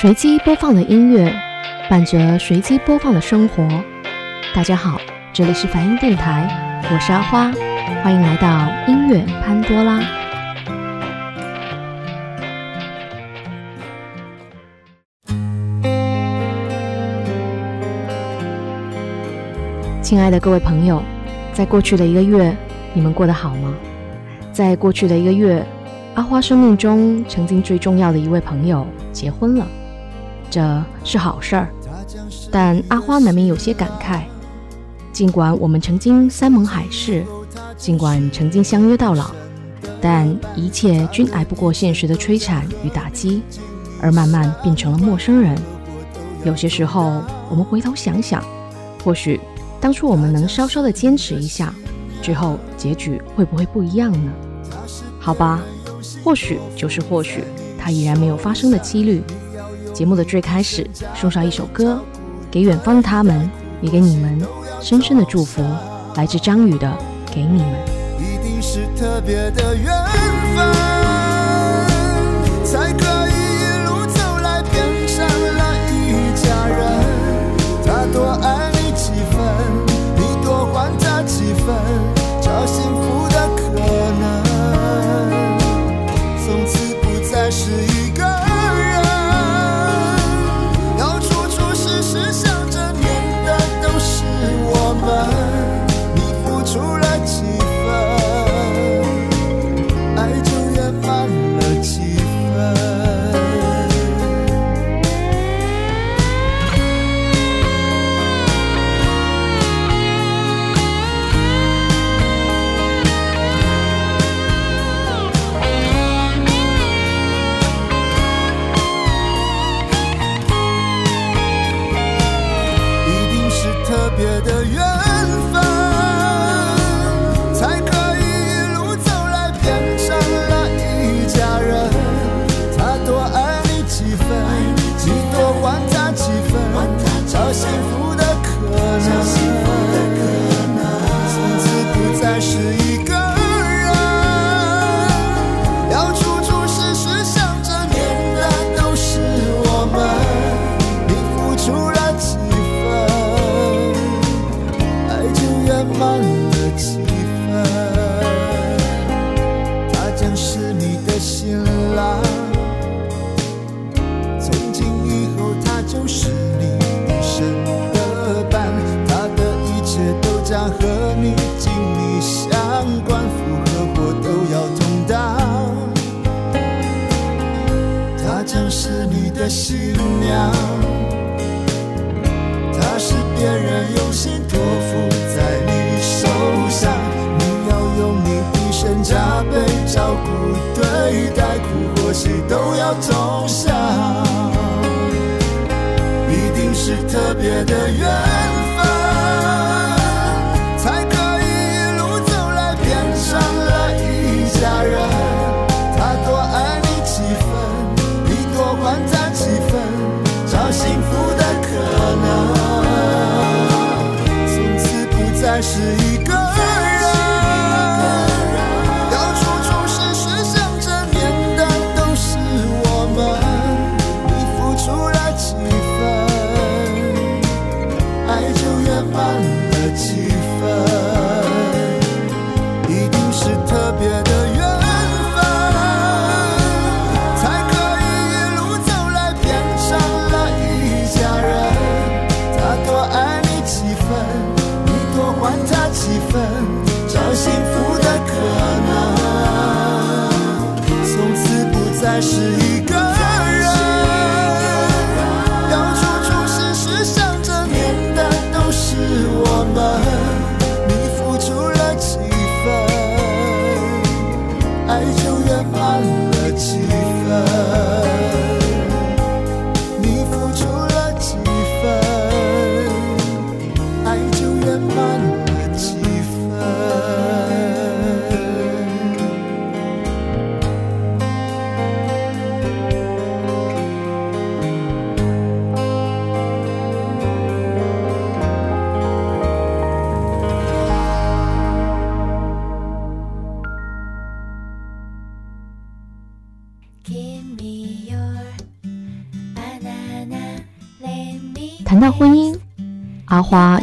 随机播放的音乐，伴着随机播放的生活。大家好，这里是梵音电台，我是阿花，欢迎来到音乐潘多拉。亲爱的各位朋友，在过去的一个月，你们过得好吗？在过去的一个月，阿花生命中曾经最重要的一位朋友结婚了，这是好事儿。但阿花难免有些感慨，尽管我们曾经山盟海誓，尽管曾经相约到老，但一切均挨不过现实的摧残与打击，而慢慢变成了陌生人。有些时候，我们回头想想，或许。当初我们能稍稍的坚持一下，之后结局会不会不一样呢？好吧，或许就是或许，它依然没有发生的几率。节目的最开始，送上一首歌，给远方的他们，也给你们深深的祝福，来自张宇的《给你们》。一定是特别的缘分，才可以谁都要走向一定是特别的缘分才可以一路走来变成了一家人。他多爱你几分你多还他几分找幸福的可能。从此不再是一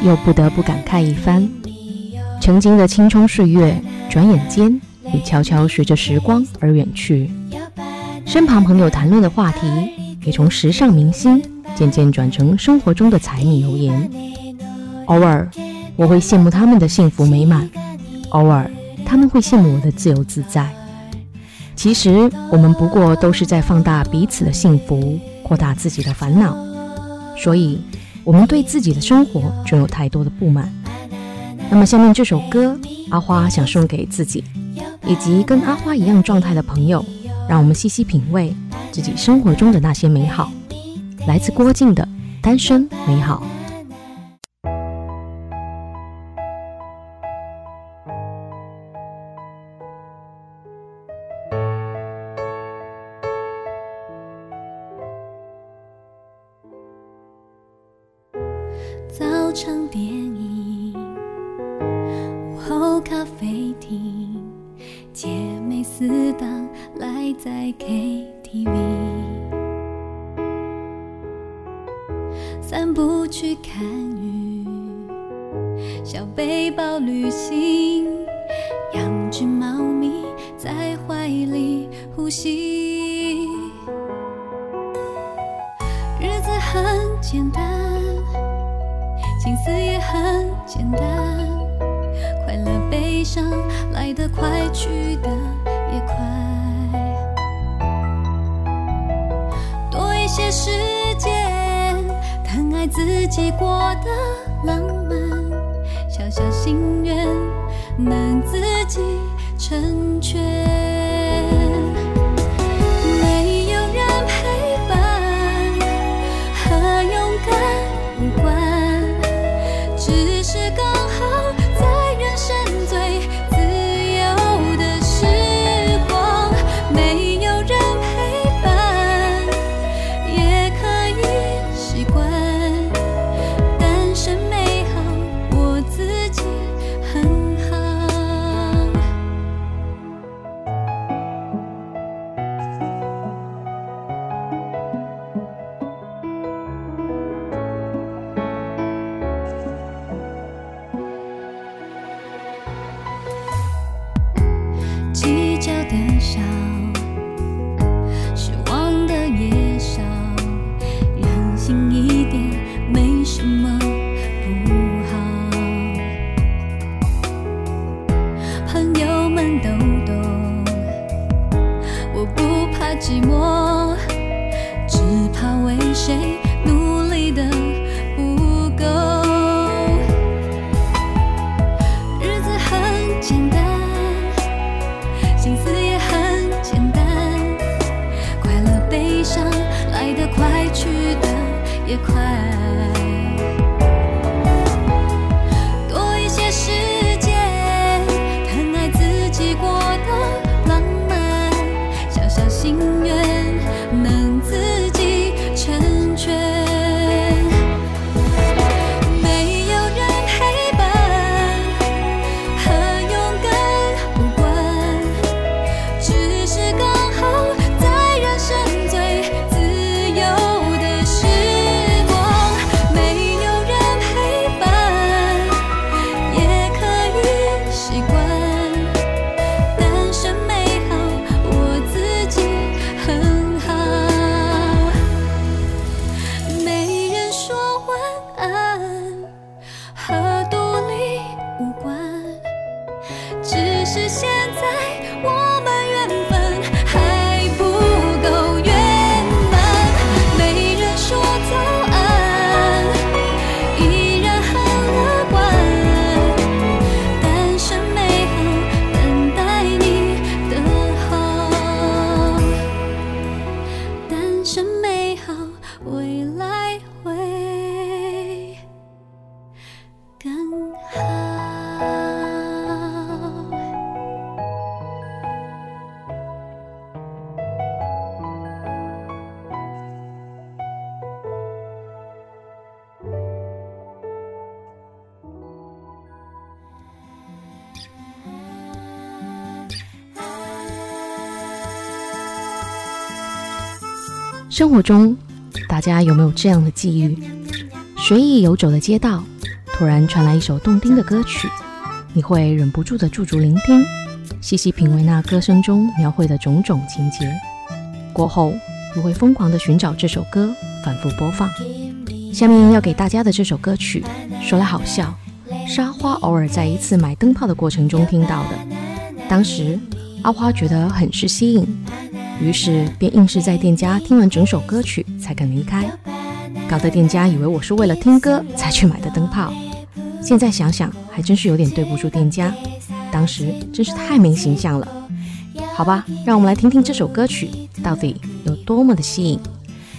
又不得不感慨一番：曾经的青葱岁月，转眼间已悄悄随着时光而远去。身旁朋友谈论的话题，也从时尚明星渐渐转成生活中的柴米油盐。偶尔，我会羡慕他们的幸福美满；偶尔，他们会羡慕我的自由自在。其实，我们不过都是在放大彼此的幸福，扩大自己的烦恼。所以，我们对自己的生活总有太多的不满。那么，下面这首歌，阿花想送给自己，以及跟阿花一样状态的朋友，让我们细细品味自己生活中的那些美好。来自郭靖的《单身美好》。场电影，午后咖啡厅，姐妹四档赖在 KTV，散步去看雨，小背包旅行，养只猫快，去的也快。多一些时间，疼爱自己过得浪漫，小小心愿能自己成全。想来得快，去得也快。生活中，大家有没有这样的际遇？随意游走的街道，突然传来一首动听的歌曲，你会忍不住的驻足聆听，细细品味那歌声中描绘的种种情节。过后，你会疯狂的寻找这首歌，反复播放。下面要给大家的这首歌曲，说来好笑，是阿花偶尔在一次买灯泡的过程中听到的。当时阿花觉得很是吸引，于是便硬是在店家听完整首歌曲才肯离开，搞得店家以为我是为了听歌才去买的灯泡。现在想想，还真是有点对不住店家，当时真是太没形象了。好吧，让我们来听听这首歌曲到底有多么的吸引。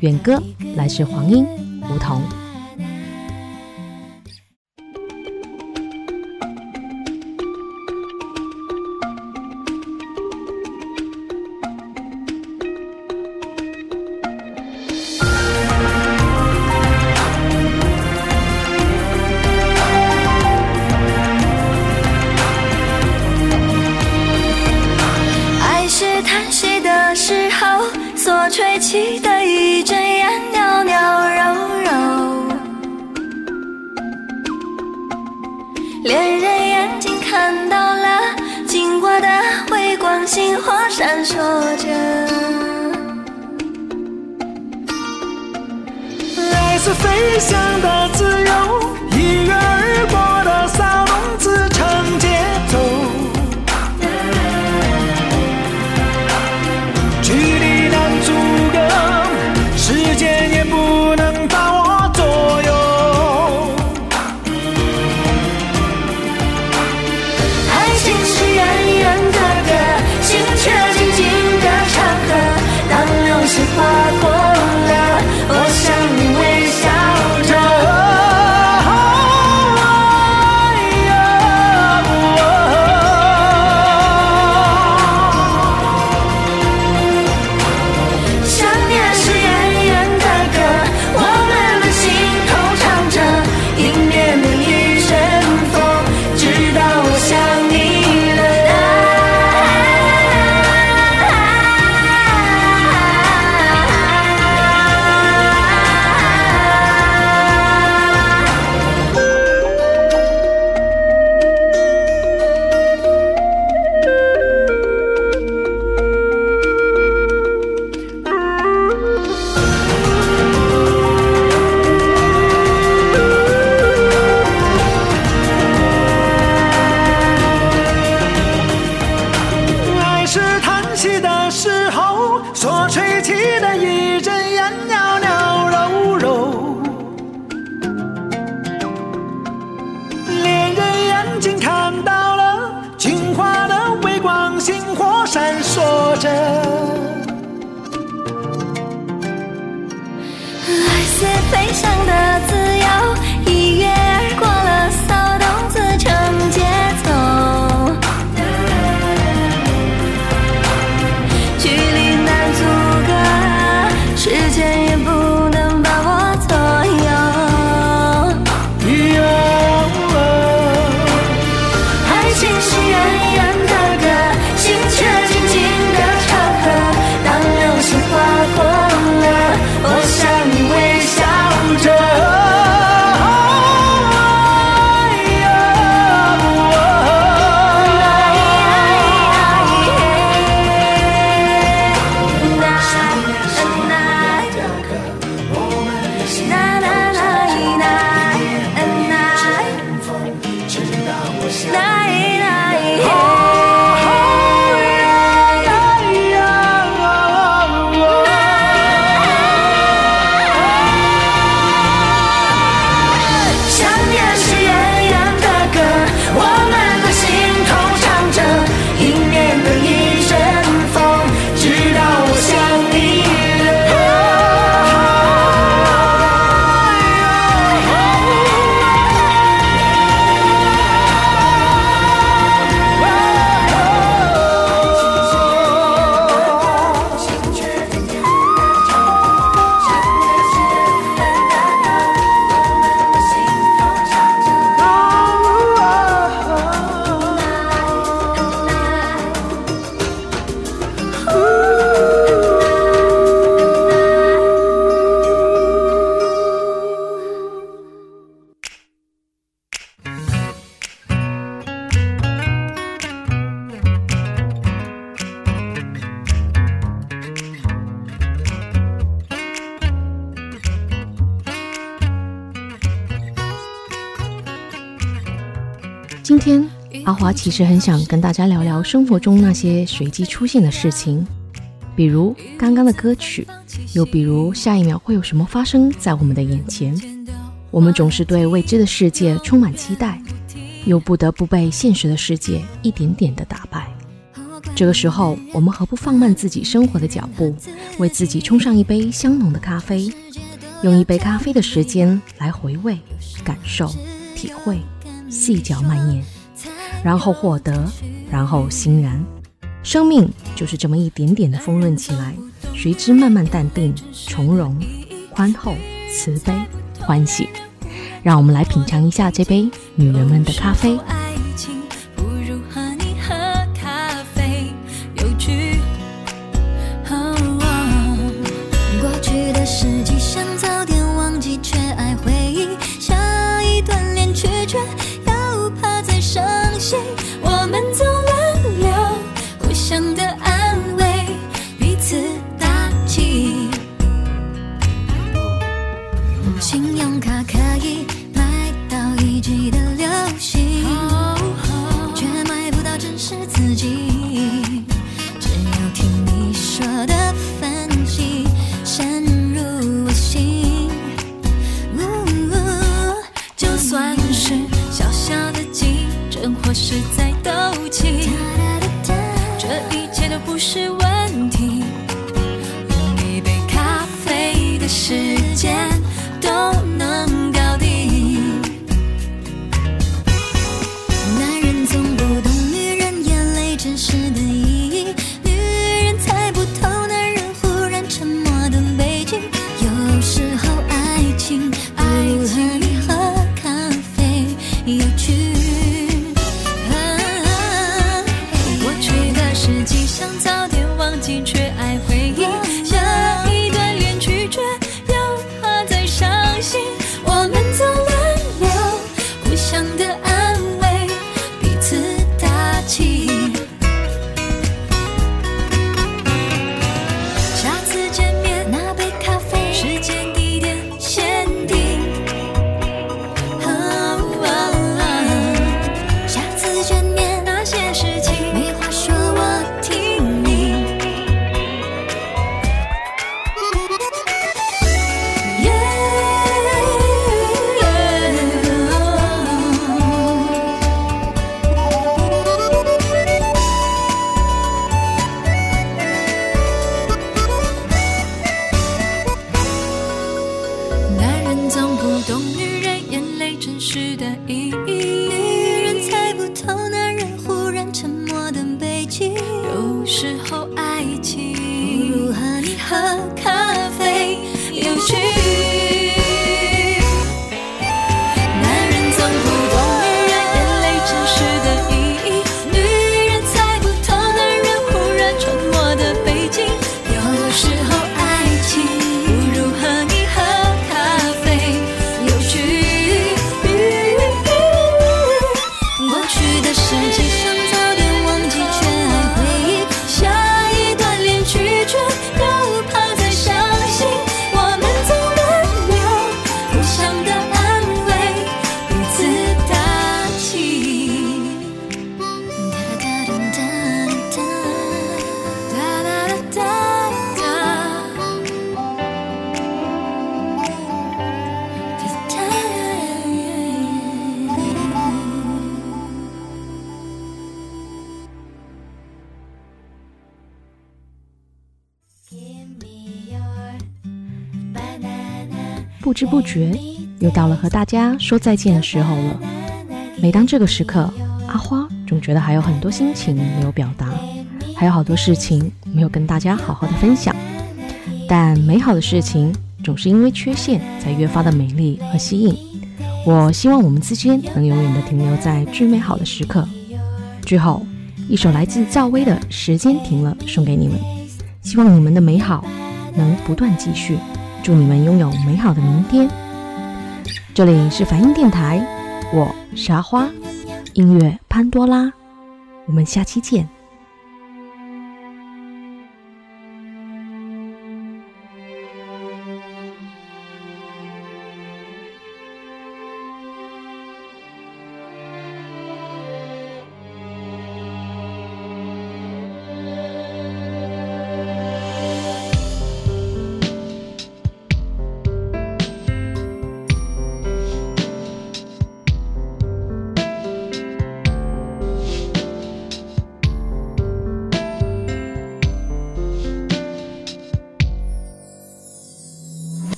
远歌来自黄莺。梧桐。起的一阵烟，袅袅柔柔。恋人眼睛看到了，经过的微光，星火闪烁着。爱是飞翔的自由，一跃而过的骚阿华其实很想跟大家聊聊生活中那些随机出现的事情，比如刚刚的歌曲，又比如下一秒会有什么发生在我们的眼前。我们总是对未知的世界充满期待，又不得不被现实的世界一点点的打败。这个时候，我们何不放慢自己生活的脚步，为自己冲上一杯香浓的咖啡，用一杯咖啡的时间来回味、感受、体会。细嚼慢咽，然后获得，然后欣然。生命就是这么一点点的丰润起来，随之慢慢淡定、从容、宽厚、慈悲、欢喜。让我们来品尝一下这杯女人们的咖啡。信用卡可以买到一季的。不知不觉，又到了和大家说再见的时候了。每当这个时刻，阿花总觉得还有很多心情没有表达，还有好多事情没有跟大家好好的分享。但美好的事情总是因为缺陷才越发的美丽和吸引。我希望我们之间能永远的停留在最美好的时刻。最后，一首来自赵薇的《时间停了》送给你们，希望你们的美好能不断继续。祝你们拥有美好的明天。这里是梵音电台，我是阿花，音乐潘多拉，我们下期见。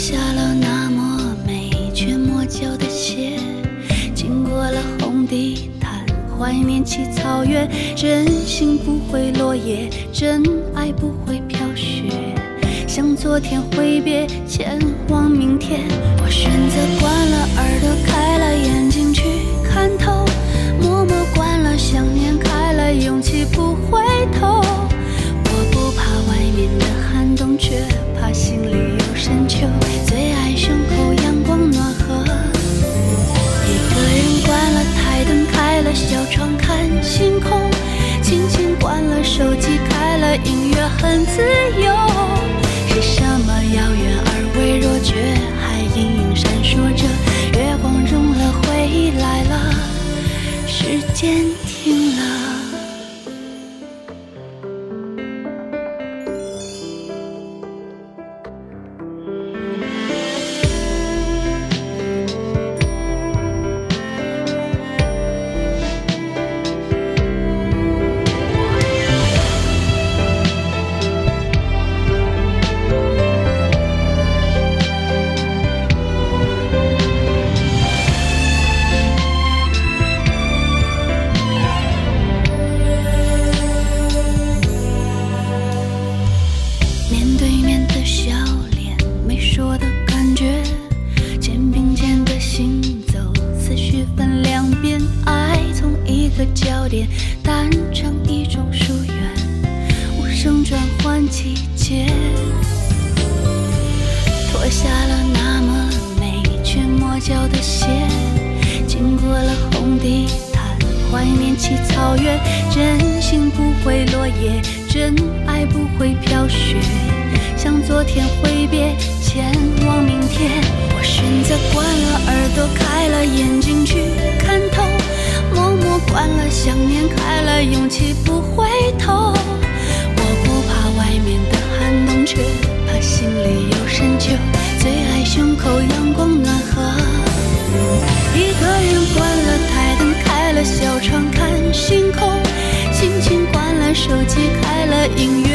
下了那么美却磨脚的鞋，经过了红地毯，怀念起草原。真心不会落叶，真爱不会飘雪。向昨天挥别，前往明天。我选择关了耳朵，开了眼睛去看透，默默关了想念，开了勇气不回头。我不怕外面的寒冬，却怕心里深秋。最爱胸口阳光暖和，一个人关了台灯，开了小窗看星空，轻轻关了手机，开了音乐，很自由。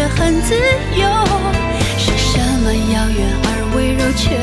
很自由。是什么遥远而温柔，却